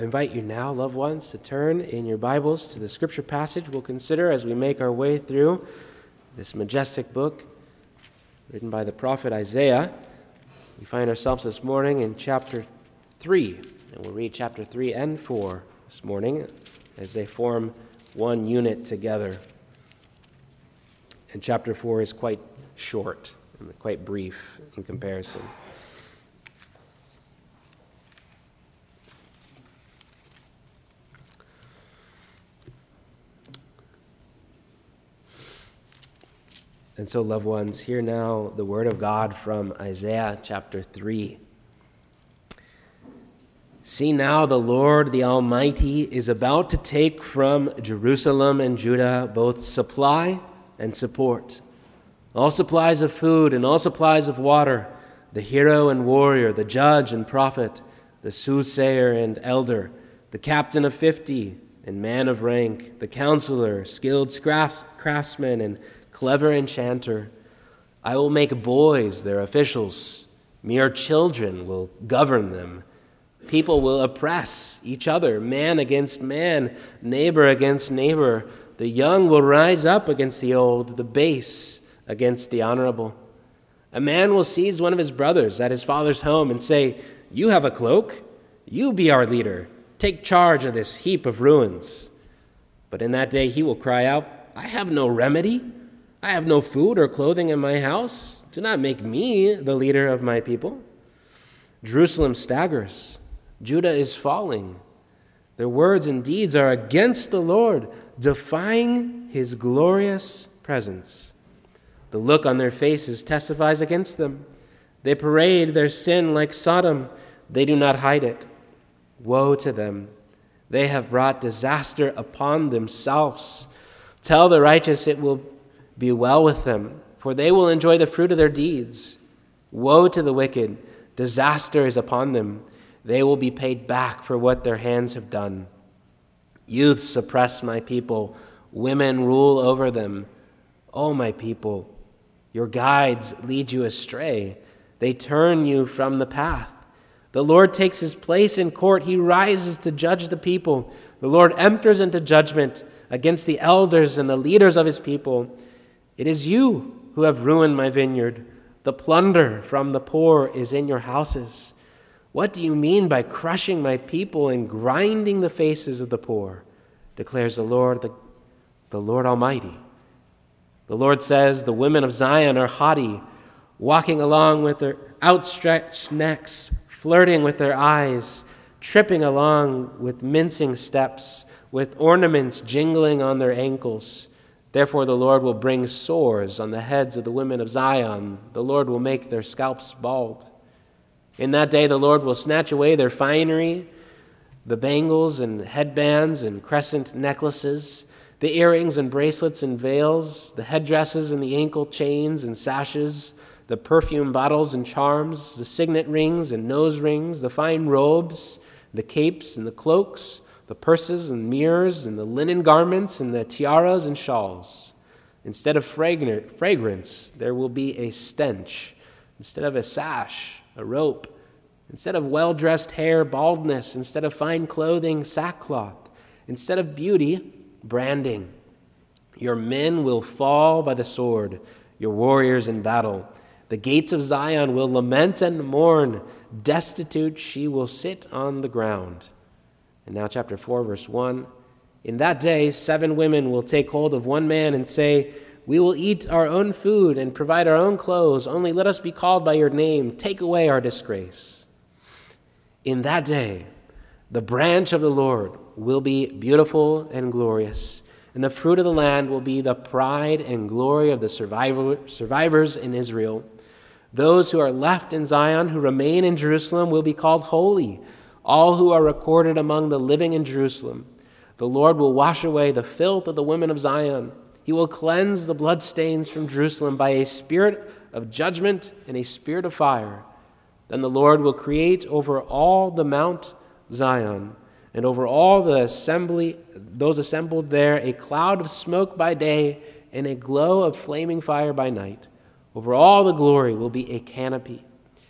Invite you now, loved ones, to turn in your Bibles to the scripture passage we'll consider as we make our way through this majestic book written by the prophet Isaiah. We find ourselves this morning in chapter 3, and we'll read chapter 3 and 4 this morning as they form one unit together. And chapter 4 is quite short and quite brief in comparison. And so, loved ones, hear now the word of God from Isaiah chapter 3. See now, the Lord the Almighty is about to take from Jerusalem and Judah both supply and support, all supplies of food and all supplies of water, the hero and warrior, the judge and prophet, the soothsayer and elder, the captain of fifty and man of rank, the counselor, skilled craftsman, and clever enchanter. I will make boys their officials. Mere children will govern them. People will oppress each other, man against man, neighbor against neighbor. The young will rise up against the old, the base against the honorable. A man will seize one of his brothers at his father's home and say, You have a cloak. You be our leader. Take charge of this heap of ruins. But in that day he will cry out, I have no remedy. I have no food or clothing in my house. Do not make me the leader of my people. Jerusalem staggers. Judah is falling. Their words and deeds are against the Lord, defying his glorious presence. The look on their faces testifies against them. They parade their sin like Sodom, they do not hide it. Woe to them! They have brought disaster upon themselves. Tell the righteous it will be well with them, for they will enjoy the fruit of their deeds. Woe to the wicked! Disaster is upon them. They will be paid back for what their hands have done. Youths suppress my people, women rule over them. O oh, my people, your guides lead you astray, they turn you from the path. The Lord takes his place in court, he rises to judge the people. The Lord enters into judgment against the elders and the leaders of his people. It is you who have ruined my vineyard. The plunder from the poor is in your houses. What do you mean by crushing my people and grinding the faces of the poor? declares the Lord, the, the Lord Almighty. The Lord says, The women of Zion are haughty, walking along with their outstretched necks, flirting with their eyes, tripping along with mincing steps, with ornaments jingling on their ankles. Therefore, the Lord will bring sores on the heads of the women of Zion. The Lord will make their scalps bald. In that day, the Lord will snatch away their finery, the bangles and headbands and crescent necklaces, the earrings and bracelets and veils, the headdresses and the ankle chains and sashes, the perfume bottles and charms, the signet rings and nose rings, the fine robes, the capes and the cloaks the purses and mirrors and the linen garments and the tiaras and shawls. Instead of fragrance, there will be a stench. Instead of a sash, a rope. Instead of well dressed hair, baldness. Instead of fine clothing, sackcloth. Instead of beauty, branding. Your men will fall by the sword, your warriors in battle. The gates of Zion will lament and mourn. Destitute, she will sit on the ground. And now, chapter 4, verse 1. In that day, seven women will take hold of one man and say, We will eat our own food and provide our own clothes, only let us be called by your name. Take away our disgrace. In that day, the branch of the Lord will be beautiful and glorious, and the fruit of the land will be the pride and glory of the survivor, survivors in Israel. Those who are left in Zion, who remain in Jerusalem, will be called holy all who are recorded among the living in Jerusalem. The Lord will wash away the filth of the women of Zion. He will cleanse the bloodstains from Jerusalem by a spirit of judgment and a spirit of fire. Then the Lord will create over all the Mount Zion and over all the assembly, those assembled there, a cloud of smoke by day and a glow of flaming fire by night. Over all the glory will be a canopy.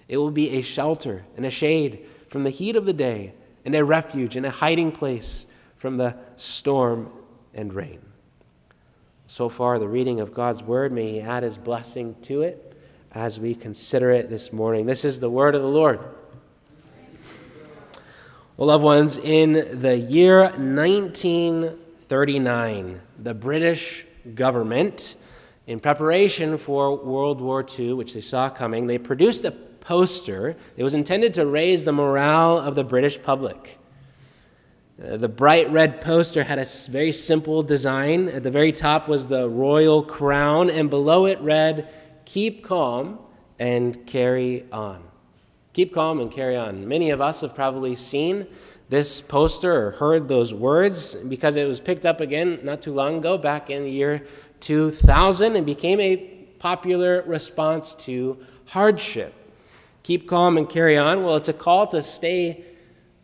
It will be a shelter and a shade from the heat of the day and a refuge and a hiding place from the storm and rain. So far, the reading of God's word, may He add His blessing to it as we consider it this morning. This is the word of the Lord. Well, loved ones, in the year 1939, the British government, in preparation for World War II, which they saw coming, they produced a poster It was intended to raise the morale of the British public. Uh, the bright red poster had a very simple design. At the very top was the royal crown, and below it read, Keep calm and carry on. Keep calm and carry on. Many of us have probably seen this poster or heard those words because it was picked up again not too long ago, back in the year 2000, and became a popular response to hardship. Keep calm and carry on. Well, it's a call to stay,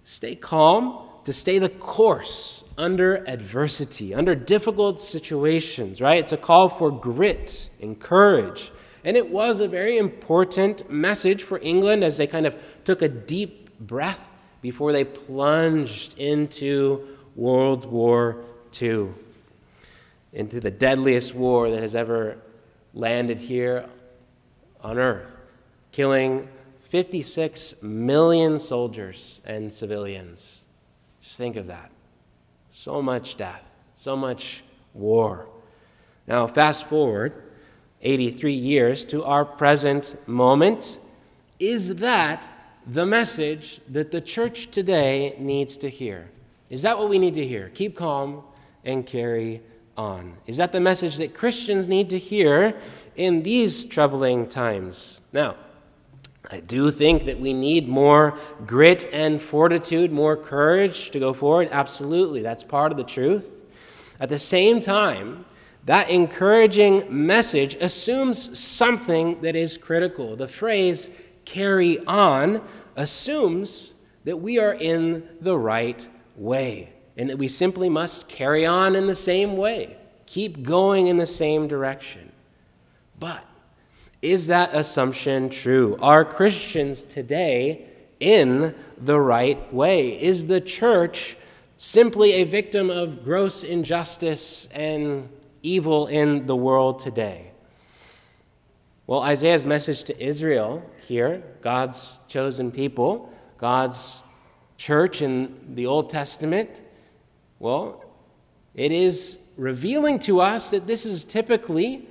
stay calm, to stay the course under adversity, under difficult situations, right? It's a call for grit and courage. And it was a very important message for England as they kind of took a deep breath before they plunged into World War II, into the deadliest war that has ever landed here on earth, killing 56 million soldiers and civilians. Just think of that. So much death, so much war. Now, fast forward 83 years to our present moment. Is that the message that the church today needs to hear. Is that what we need to hear? Keep calm and carry on. Is that the message that Christians need to hear in these troubling times? Now, I do think that we need more grit and fortitude, more courage to go forward. Absolutely, that's part of the truth. At the same time, that encouraging message assumes something that is critical. The phrase carry on assumes that we are in the right way and that we simply must carry on in the same way, keep going in the same direction. But is that assumption true? Are Christians today in the right way? Is the church simply a victim of gross injustice and evil in the world today? Well, Isaiah's message to Israel here, God's chosen people, God's church in the Old Testament, well, it is revealing to us that this is typically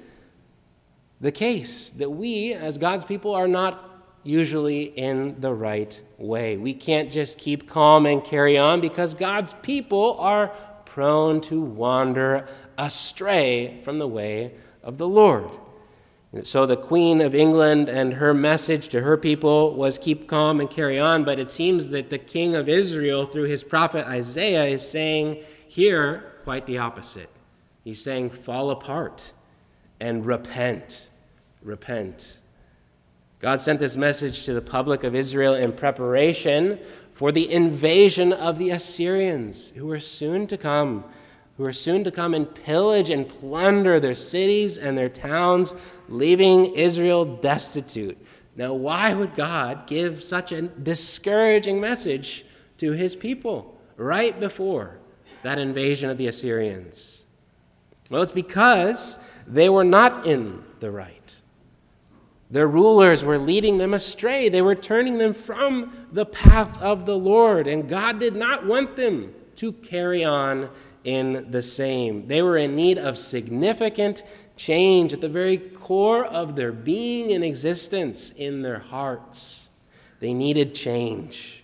the case, that we, as God's people, are not usually in the right way. We can't just keep calm and carry on because God's people are prone to wander astray from the way of the Lord. So the Queen of England and her message to her people was keep calm and carry on, but it seems that the King of Israel, through his prophet Isaiah, is saying here quite the opposite. He's saying fall apart and repent. Repent. God sent this message to the public of Israel in preparation for the invasion of the Assyrians, who were soon to come who were soon to come and pillage and plunder their cities and their towns, leaving Israel destitute. Now, why would God give such a discouraging message to his people right before that invasion of the Assyrians? Well, it's because they were not in the right. Their rulers were leading them astray. They were turning them from the path of the Lord, and God did not want them to carry on in the same. They were in need of significant change at the very core of their being and existence in their hearts. They needed change.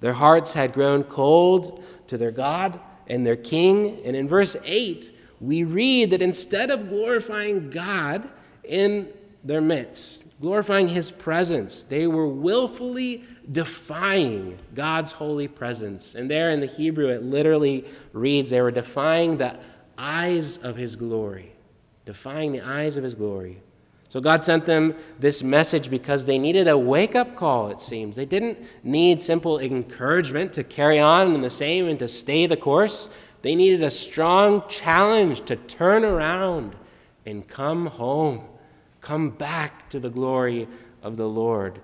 Their hearts had grown cold to their God and their King. And in verse 8, we read that instead of glorifying God in their midst, glorifying His presence, they were willfully defying God's holy presence. And there in the Hebrew, it literally reads they were defying the eyes of His glory. Defying the eyes of His glory. So God sent them this message because they needed a wake up call, it seems. They didn't need simple encouragement to carry on in the same and to stay the course. They needed a strong challenge to turn around and come home, come back to the glory of the Lord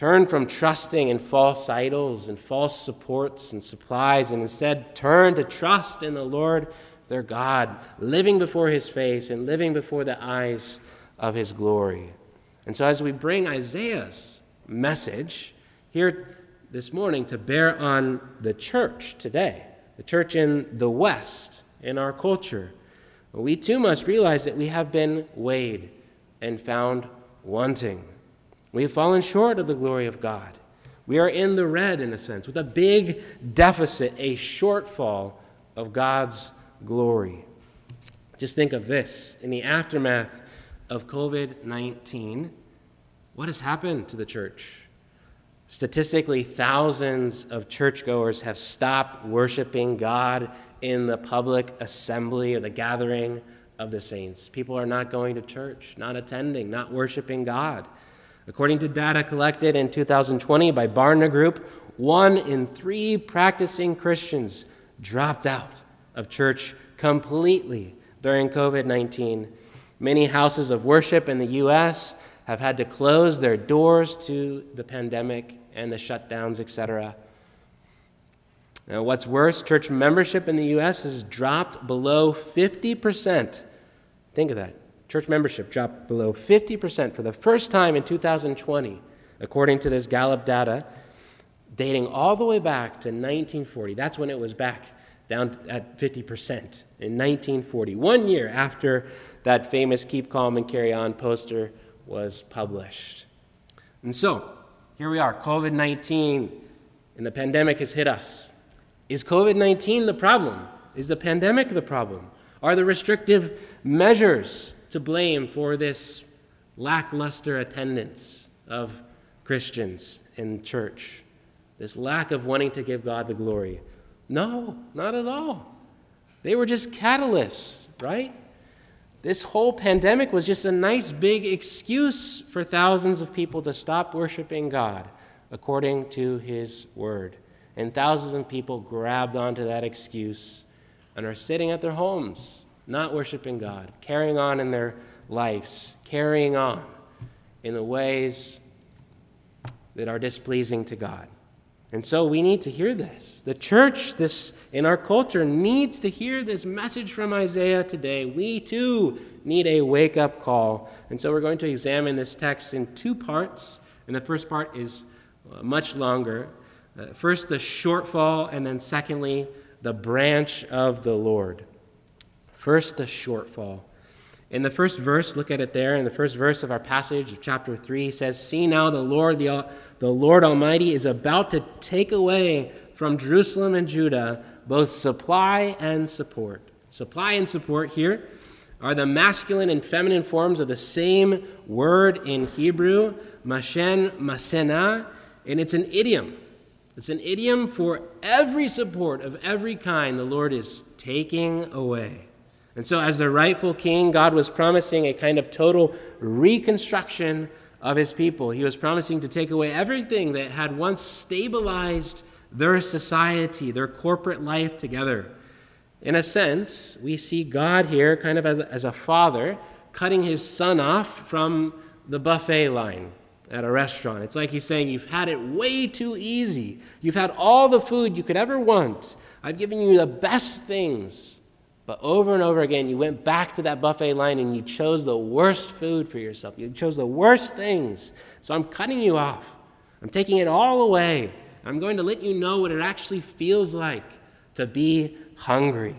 Turn from trusting in false idols and false supports and supplies, and instead turn to trust in the Lord their God, living before his face and living before the eyes of his glory. And so, as we bring Isaiah's message here this morning to bear on the church today, the church in the West, in our culture, we too must realize that we have been weighed and found wanting. We have fallen short of the glory of God. We are in the red, in a sense, with a big deficit, a shortfall of God's glory. Just think of this in the aftermath of COVID 19, what has happened to the church? Statistically, thousands of churchgoers have stopped worshiping God in the public assembly or the gathering of the saints. People are not going to church, not attending, not worshiping God. According to data collected in 2020 by Barna Group, one in three practicing Christians dropped out of church completely during COVID 19. Many houses of worship in the U.S. have had to close their doors to the pandemic and the shutdowns, etc. Now, what's worse, church membership in the U.S. has dropped below 50%. Think of that. Church membership dropped below 50% for the first time in 2020, according to this Gallup data, dating all the way back to 1940. That's when it was back down at 50% in 1940, one year after that famous Keep Calm and Carry On poster was published. And so, here we are, COVID 19, and the pandemic has hit us. Is COVID 19 the problem? Is the pandemic the problem? Are the restrictive measures to blame for this lackluster attendance of Christians in church? This lack of wanting to give God the glory? No, not at all. They were just catalysts, right? This whole pandemic was just a nice big excuse for thousands of people to stop worshiping God according to His Word. And thousands of people grabbed onto that excuse and are sitting at their homes, not worshiping God, carrying on in their lives, carrying on in the ways that are displeasing to God. And so we need to hear this. The church this in our culture needs to hear this message from Isaiah today. We too need a wake-up call. And so we're going to examine this text in two parts. And the first part is uh, much longer. Uh, first the shortfall and then secondly the branch of the Lord. First the shortfall. In the first verse, look at it there. In the first verse of our passage of chapter 3, he says, See now, the Lord, the, the Lord Almighty, is about to take away from Jerusalem and Judah both supply and support. Supply and support here are the masculine and feminine forms of the same word in Hebrew, mashen, masena, and it's an idiom. It's an idiom for every support of every kind the Lord is taking away. And so, as the rightful king, God was promising a kind of total reconstruction of his people. He was promising to take away everything that had once stabilized their society, their corporate life together. In a sense, we see God here kind of as, a father cutting his son off from the buffet line at a restaurant. It's like he's saying, You've had it way too easy. You've had all the food you could ever want. I've given you the best things. But over and over again, you went back to that buffet line and you chose the worst food for yourself. You chose the worst things. So I'm cutting you off. I'm taking it all away. I'm going to let you know what it actually feels like to be hungry,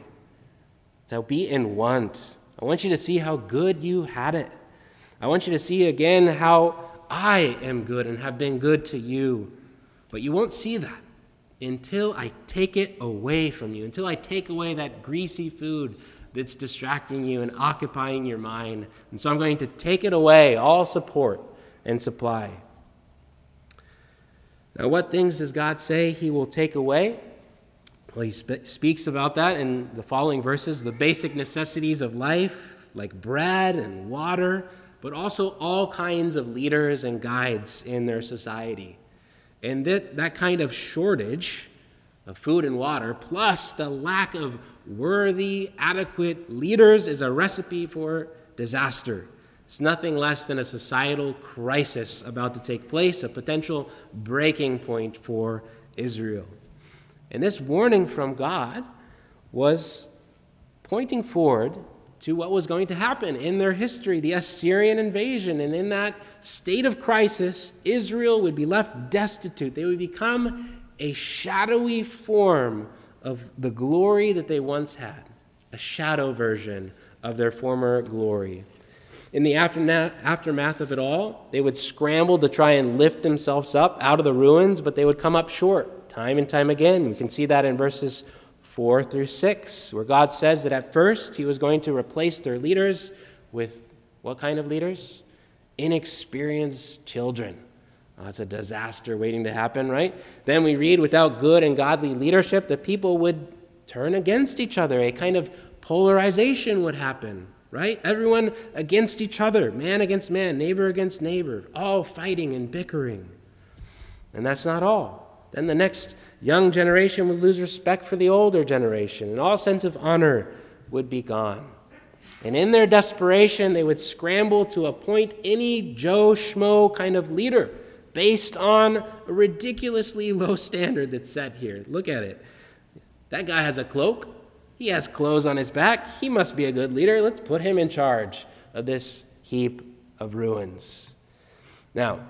to be in want. I want you to see how good you had it. I want you to see again how I am good and have been good to you. But you won't see that until I take it away from you, until I take away that greasy food that's distracting you and occupying your mind. And so I'm going to take it away, all support and supply. Now, what things does God say He will take away? Well, He sp- speaks about that in the following verses the basic necessities of life, like bread and water, but also all kinds of leaders and guides in their society. And that, that kind of shortage of food and water, plus the lack of worthy, adequate leaders, is a recipe for disaster. It's nothing less than a societal crisis about to take place, a potential breaking point for Israel. And this warning from God was pointing forward to what was going to happen in their history the Assyrian invasion. And in that state of crisis, Israel would be left destitute. They would become a shadowy form of the glory that they once had, a shadow version of their former glory. In the aftermath of it all, they would scramble to try and lift themselves up out of the ruins, but they would come up short time and time again. We can see that in verses 4 through 6, where God says that at first He was going to replace their leaders with what kind of leaders? Inexperienced children. Oh, a disaster waiting to happen, right? Then we read, without good and godly leadership, the people would turn against each other. A kind of polarization would happen right? Everyone against each other, man against man, neighbor against neighbor, all fighting and bickering. And that's not all. Then the next young generation would lose respect for the older generation, and all sense of honor would be gone. And in their desperation, they would scramble to appoint any Joe Schmo kind of leader based on a ridiculously low standard that's set here. Look at it. That guy has a cloak. He has clothes on his back. He must be a good leader. Let's put him in charge of this heap of ruins. Now,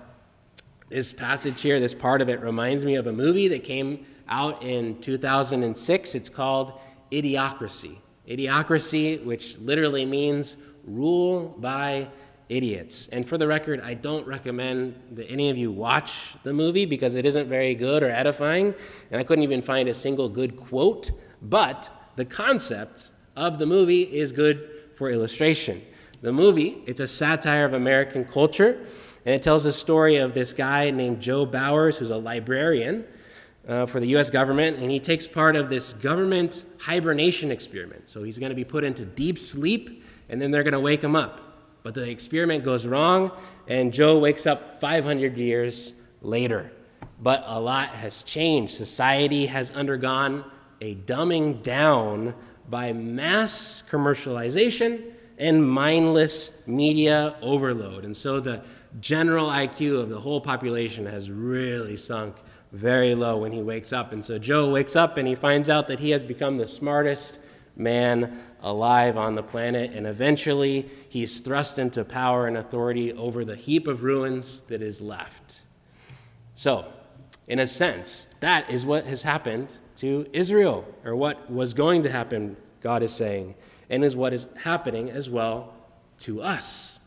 this passage here, this part of it, reminds me of a movie that came out in 2006. It's called Idiocracy. Idiocracy, which literally means rule by idiots. And for the record, I don't recommend that any of you watch the movie because it isn't very good or edifying, and I couldn't even find a single good quote. But the concept of the movie is good for illustration. The movie, it's a satire of American culture, and it tells the story of this guy named Joe Bowers, who's a librarian uh, for the US government, and he takes part of this government hibernation experiment. So he's going to be put into deep sleep, and then they're going to wake him up. But the experiment goes wrong, and Joe wakes up 500 years later. But a lot has changed. Society has undergone a dumbing down by mass commercialization and mindless media overload. And so the general IQ of the whole population has really sunk very low when he wakes up. And so Joe wakes up and he finds out that he has become the smartest man alive on the planet. And eventually he's thrust into power and authority over the heap of ruins that is left. So, in a sense, that is what has happened to Israel, or what was going to happen, God is saying, and is what is happening as well to us.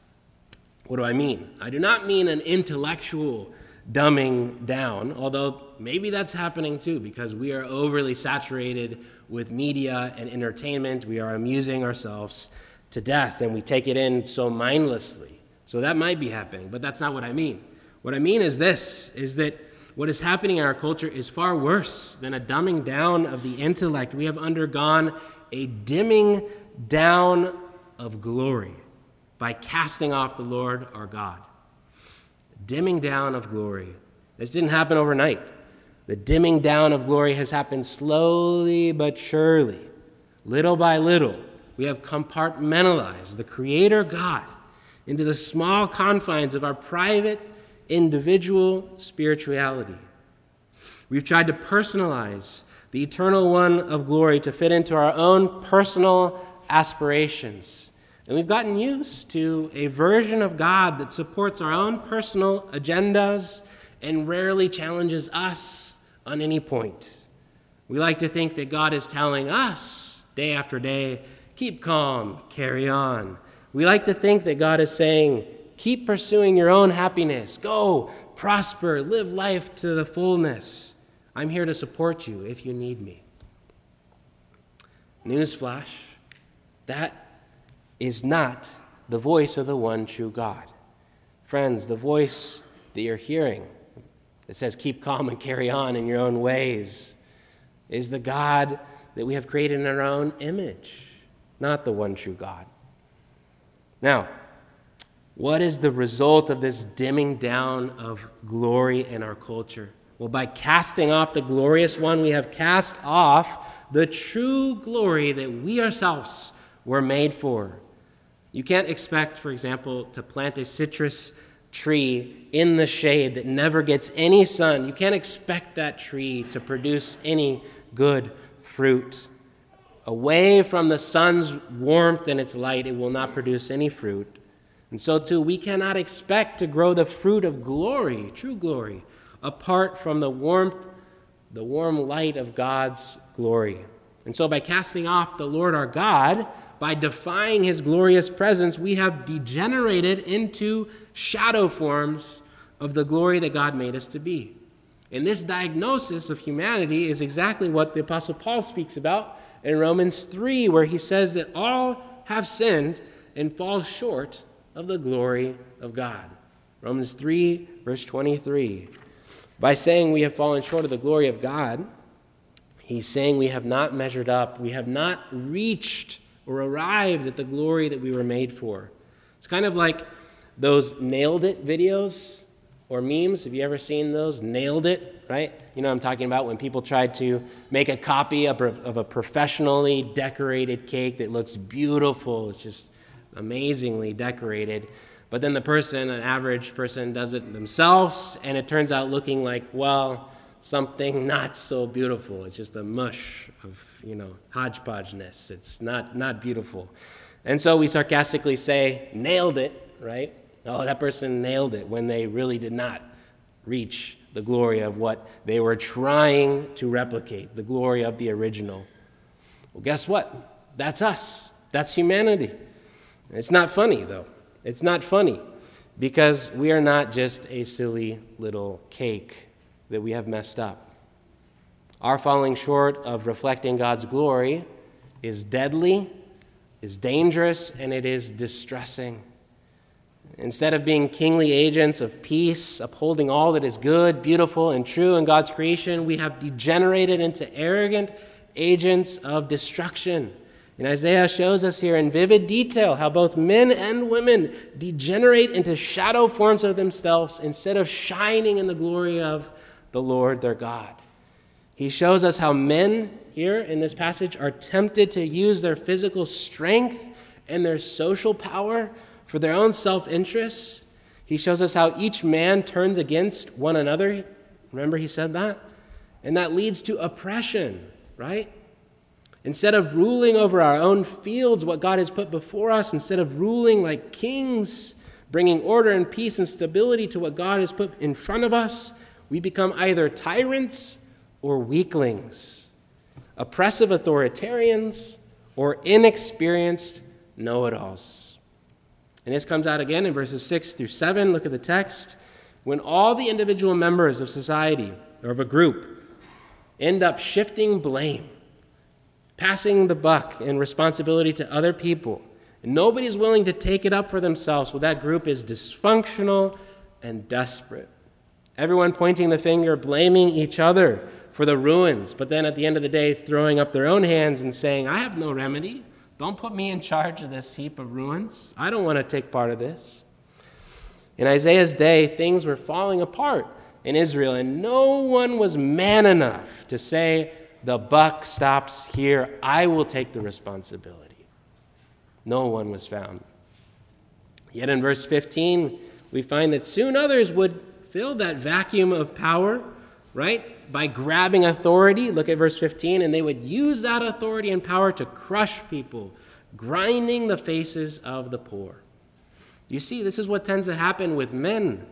What do I mean? I do not mean an intellectual dumbing down, although maybe that's happening too, because we are overly saturated with media and entertainment. We are amusing ourselves to death, and we take it in so mindlessly. So that might be happening, but that's not what I mean. What I mean is this is that what is happening in our culture is far worse than a dumbing down of the intellect. We have undergone a dimming down of glory by casting off the Lord our God. Dimming down of glory. This didn't happen overnight. The dimming down of glory has happened slowly but surely, little by little. We have compartmentalized the Creator God into the small confines of our private individual spirituality. We've tried to personalize the eternal one of glory to fit into our own personal aspirations. And we've gotten used to a version of God that supports our own personal agendas and rarely challenges us on any point. We like to think that God is telling us day after day, keep calm, carry on. We like to think that God is saying, Keep pursuing your own happiness. Go, prosper, live life to the fullness. I'm here to support you if you need me. Newsflash that is not the voice of the one true God. Friends, the voice that you're hearing that says, keep calm and carry on in your own ways, is the God that we have created in our own image, not the one true God. Now, what is the result of this dimming down of glory in our culture? Well, by casting off the glorious one, we have cast off the true glory that we ourselves were made for. You can't expect, for example, to plant a citrus tree in the shade that never gets any sun. You can't expect that tree to produce any good fruit. Away from the sun's warmth and its light, it will not produce any fruit. And so, too, we cannot expect to grow the fruit of glory, true glory, apart from the warmth, the warm light of God's glory. And so, by casting off the Lord our God, by defying his glorious presence, we have degenerated into shadow forms of the glory that God made us to be. And this diagnosis of humanity is exactly what the Apostle Paul speaks about in Romans 3, where he says that all have sinned and fall short of the glory of God. Romans 3, verse 23. By saying we have fallen short of the glory of God, he's saying we have not measured up, we have not reached or arrived at the glory that we were made for. It's kind of like those nailed it videos or memes. Have you ever seen those? Nailed it, right? You know I'm talking about when people try to make a copy of a professionally decorated cake that looks beautiful. It's just amazingly decorated. But then the person, an average person, does it themselves, and it turns out looking like, well, something not so beautiful. It's just a mush of, you know, hodgepodgeness. It's not, not beautiful. And so we sarcastically say, nailed it, right? Oh, that person nailed it when they really did not reach the glory of what they were trying to replicate, the glory of the original. Well, guess what? That's us. That's humanity. It's not funny, though. It's not funny because we are not just a silly little cake that we have messed up. Our falling short of reflecting God's glory is deadly, is dangerous, and it is distressing. Instead of being kingly agents of peace, upholding all that is good, beautiful, and true in God's creation, we have degenerated into arrogant agents of destruction. And Isaiah shows us here in vivid detail how both men and women degenerate into shadow forms of themselves instead of shining in the glory of the Lord their God. He shows us how men here in this passage are tempted to use their physical strength and their social power for their own self interests. He shows us how each man turns against one another. Remember, he said that? And that leads to oppression, right? Instead of ruling over our own fields, what God has put before us, instead of ruling like kings, bringing order and peace and stability to what God has put in front of us, we become either tyrants or weaklings, oppressive authoritarians or inexperienced know it alls. And this comes out again in verses 6 through 7. Look at the text. When all the individual members of society or of a group end up shifting blame, passing the buck and responsibility to other people. And nobody's willing to take it up for themselves. Well, that group is dysfunctional and desperate. Everyone pointing the finger, blaming each other for the ruins, but then at the end of the day, throwing up their own hands and saying, I have no remedy. Don't put me in charge of this heap of ruins. I don't want to take part of this. In Isaiah's day, things were falling apart in Israel, and no one was man enough to say, the buck stops here. I will take the responsibility. No one was found. Yet in verse 15, we find that soon others would fill that vacuum of power, right? By grabbing authority. Look at verse 15, and they would use that authority and power to crush people, grinding the faces of the poor. You see, this is what tends to happen with men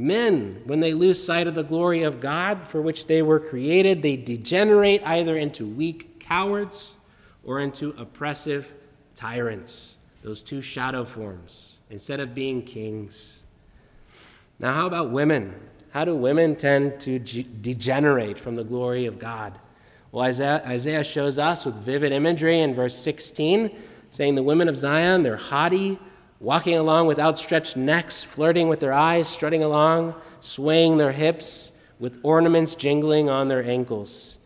Men, when they lose sight of the glory of God for which they were created, they degenerate either into weak cowards or into oppressive tyrants, those two shadow forms, instead of being kings. Now, how about women? How do women tend to degenerate from the glory of God? Well, Isaiah, Isaiah shows us with vivid imagery in verse 16, saying the women of Zion, they're haughty, walking along with outstretched necks, flirting with their eyes, strutting along, swaying their hips, with ornaments jingling on their ankles.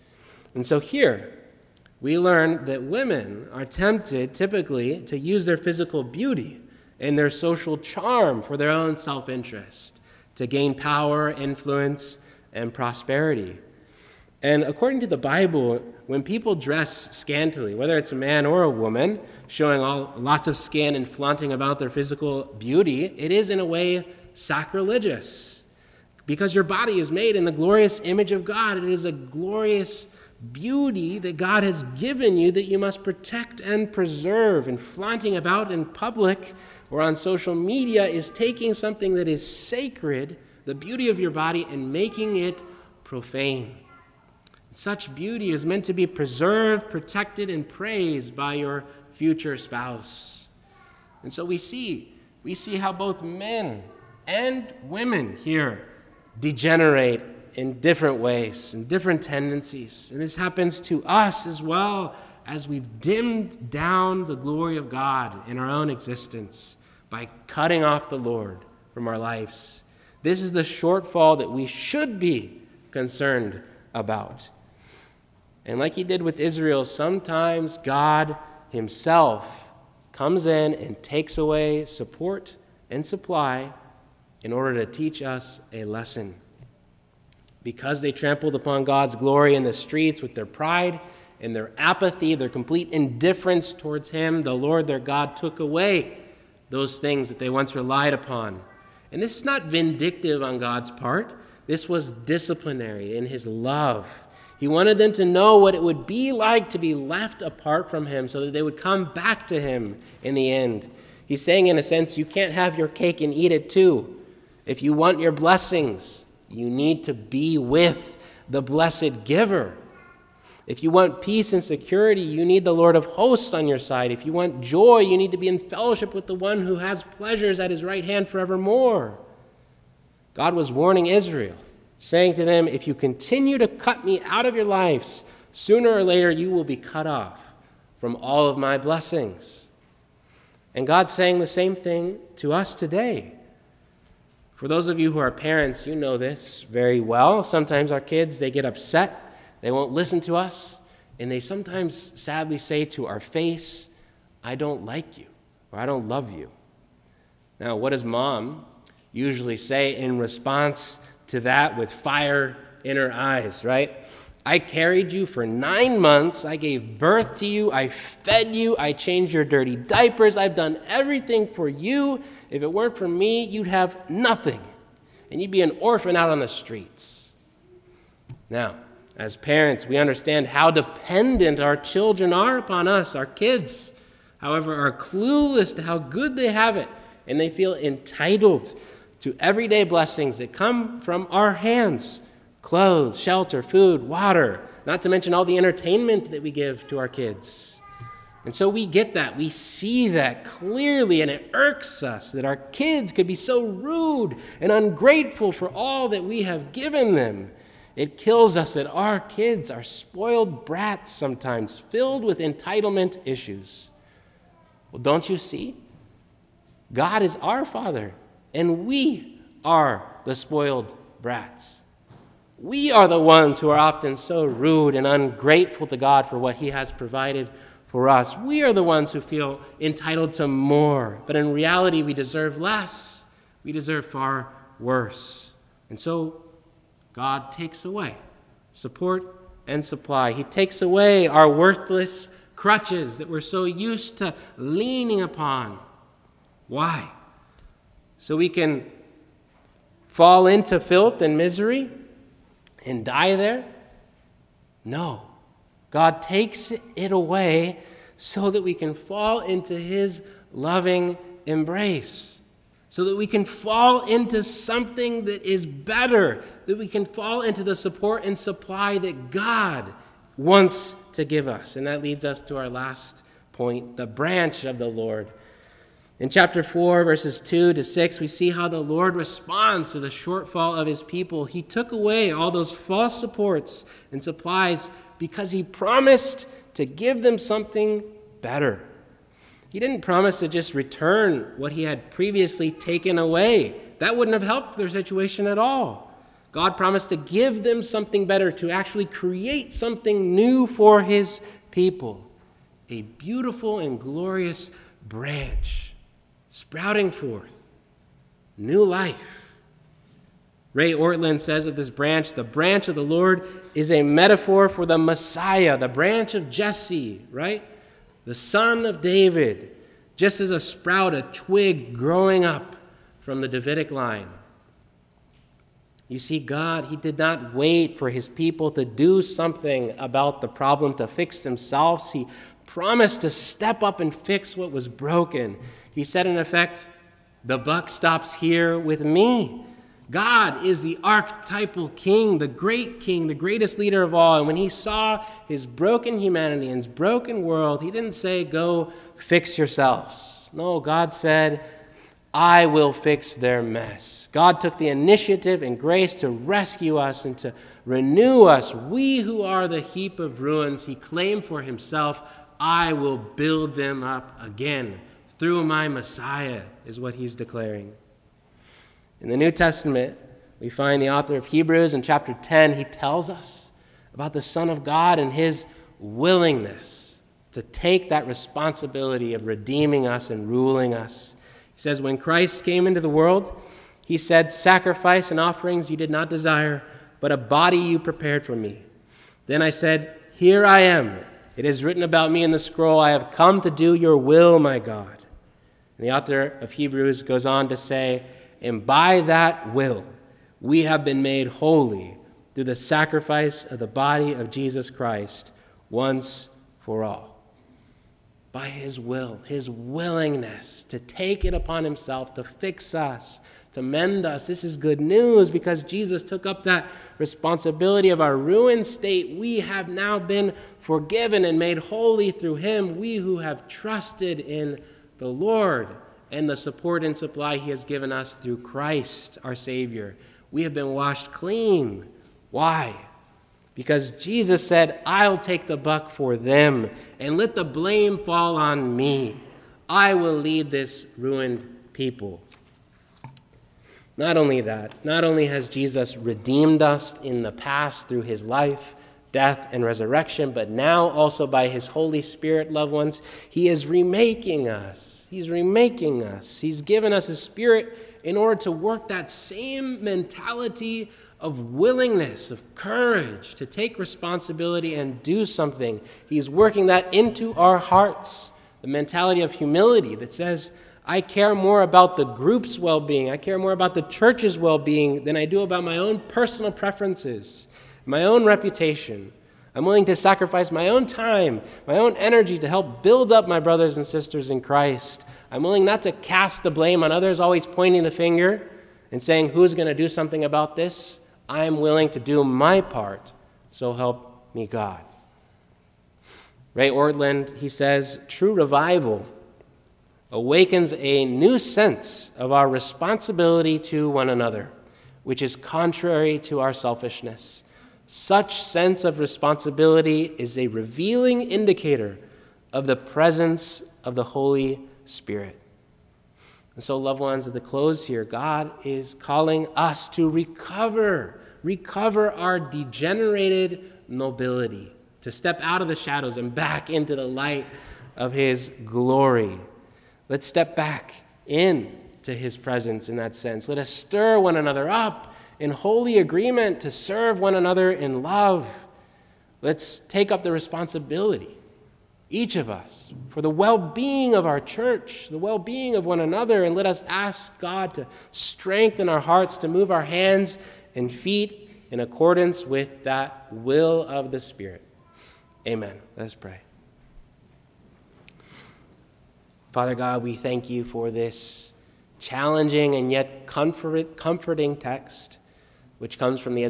And so here, we learn that women are tempted typically to use their physical beauty and their social charm for their own self interest, to gain power, influence, and prosperity. And according to the Bible, when people dress scantily, whether it's a man or a woman, showing all, lots of skin and flaunting about their physical beauty, it is in a way sacrilegious. Because your body is made in the glorious image of God. It is a glorious beauty that God has given you that you must protect and preserve. And flaunting about in public or on social media is taking something that is sacred, the beauty of your body, and making it profane. Such beauty is meant to be preserved, protected, and praised by your future spouse. And so we see, we see how both men and women here degenerate in different ways, in different tendencies. And this happens to us as well as we've dimmed down the glory of God in our own existence by cutting off the Lord from our lives. This is the shortfall that we should be concerned about. And like he did with Israel, sometimes God himself comes in and takes away support and supply in order to teach us a lesson. Because they trampled upon God's glory in the streets with their pride and their apathy, their complete indifference towards Him, the Lord their God took away those things that they once relied upon. And this is not vindictive on God's part, this was disciplinary in His love he wanted them to know what it would be like to be left apart from Him so that they would come back to Him in the end. He's saying, in a sense, you can't have your cake and eat it too. If you want your blessings, you need to be with the blessed giver. If you want peace and security, you need the Lord of hosts on your side. If you want joy, you need to be in fellowship with the one who has pleasures at his right hand forevermore. God was warning Israel saying to them, If you continue to cut me out of your lives, sooner or later you will be cut off from all of my blessings. And God's saying the same thing to us today. For those of you who are parents, you know this very well. Sometimes our kids, they get upset, they won't listen to us, and they sometimes sadly say to our face, I don't like you, or I don't love you. Now, what does mom usually say in response to that with fire in her eyes, right? I carried you for nine months. I gave birth to you. I fed you. I changed your dirty diapers. I've done everything for you. If it weren't for me, you'd have nothing. And you'd be an orphan out on the streets. Now, as parents, we understand how dependent our children are upon us, our kids, however, are clueless to how good they have it, and they feel entitled to everyday blessings that come from our hands clothes, shelter, food, water, not to mention all the entertainment that we give to our kids. And so we get that. We see that clearly, and it irks us that our kids could be so rude and ungrateful for all that we have given them. It kills us that our kids are spoiled brats sometimes, filled with entitlement issues. Well, don't you see? God is our Father. And we are the spoiled brats. We are the ones who are often so rude and ungrateful to God for what He has provided for us. We are the ones who feel entitled to more, but in reality, we deserve less. We deserve far worse. And so, God takes away support and supply. He takes away our worthless crutches that we're so used to leaning upon. Why? so we can fall into filth and misery and die there? No. God takes it away so that we can fall into His loving embrace, so that we can fall into something that is better, that we can fall into the support and supply that God wants to give us. And that leads us to our last point the branch of the Lord in chapter 4, verses 2 to 6, we see how the Lord responds to the shortfall of his people. He took away all those false supports and supplies because he promised to give them something better. He didn't promise to just return what he had previously taken away. That wouldn't have helped their situation at all. God promised to give them something better, to actually create something new for his people a beautiful and glorious branch sprouting forth new life. Ray Ortlund says of this branch the branch of the Lord is a metaphor for the Messiah, the branch of Jesse, right? The son of David, just as a sprout, a twig growing up from the Davidic line. You see, God, He did not wait for His people to do something about the problem to fix themselves. He promised to step up and fix what was broken. He said, in effect, The buck stops here with me. God is the archetypal king, the great king, the greatest leader of all. And when he saw his broken humanity and his broken world, he didn't say, Go fix yourselves. No, God said, I will fix their mess. God took the initiative and grace to rescue us and to renew us. We who are the heap of ruins, he claimed for himself, I will build them up again through my Messiah, is what he's declaring. In the New Testament, we find the author of Hebrews in chapter 10, he tells us about the Son of God and his willingness to take that responsibility of redeeming us and ruling us. He says, When Christ came into the world, he said, Sacrifice and offerings you did not desire, but a body you prepared for me. Then I said, Here I am. It is written about me in the scroll, I have come to do your will, my God. And the author of Hebrews goes on to say, and by that will, we have been made holy through the sacrifice of the body of Jesus Christ once for all. By his will, his willingness to take it upon himself to fix us, to mend us. This is good news because Jesus took up that responsibility of our ruined state. We have now been forgiven and made holy through him, we who have trusted in the Lord and the support and supply He has given us through Christ, our Savior. We have been washed clean. Why? Because Jesus said, I'll take the buck for them, and let the blame fall on me. I will lead this ruined people. Not only that, not only has Jesus redeemed us in the past through his life, death, and resurrection, but now also by his Holy Spirit, loved ones, he is remaking us. He's remaking us. He's given us His Spirit in order to work that same mentality of willingness, of courage to take responsibility and do something. He's working that into our hearts. The mentality of humility that says, I care more about the group's well being, I care more about the church's well being than I do about my own personal preferences, my own reputation. I'm willing to sacrifice my own time, my own energy to help build up my brothers and sisters in Christ. I'm willing not to cast the blame on others, always pointing the finger and saying, Who's going to do something about this? I am willing to do my part, so help me God. Ray Ortlund, he says, True revival awakens a new sense of our responsibility to one another, which is contrary to our selfishness. Such sense of responsibility is a revealing indicator of the presence of the Holy Spirit. And so, loved ones, at the close here, God is calling us to recover, recover our degenerated nobility, to step out of the shadows and back into the light of His glory. Let's step back in to His presence in that sense. Let us stir one another up in holy agreement to serve one another in love. Let's take up the responsibility, each of us, for the well being of our church, the well being of one another, and let us ask God to strengthen our hearts, to move our hands and feet in accordance with that will of the Spirit. Amen. Let us pray. Father God, we thank you for this challenging and yet comfort, comforting text which comes from the,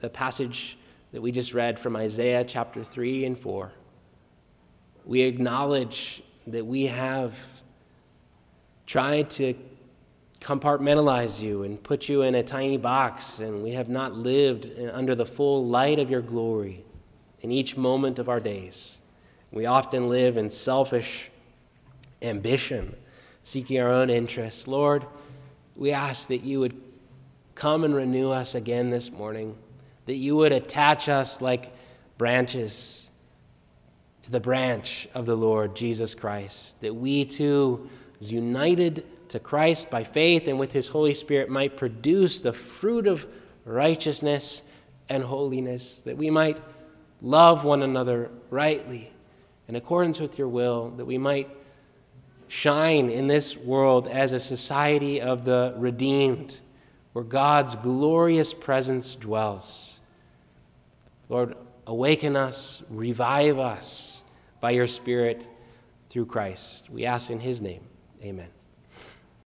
the passage that we just read from Isaiah chapter 3 and 4. We acknowledge that we have tried to compartmentalize you and put you in a tiny box, and we have not lived under the full light of your glory in each moment of our days. We often live in selfish ambition, seeking our own interests. Lord, we ask that you would come and renew us again this morning, that you would attach us like branches to the branch of the Lord Jesus Christ, that we too, as united to Christ by faith and with his Holy Spirit, might produce the fruit of righteousness and holiness, that we might love one another rightly in accordance with your will, that we might shine in this world as a society of the redeemed, where God's glorious presence dwells. Lord, awaken us, revive us by your Spirit through Christ. We ask in his name. Amen.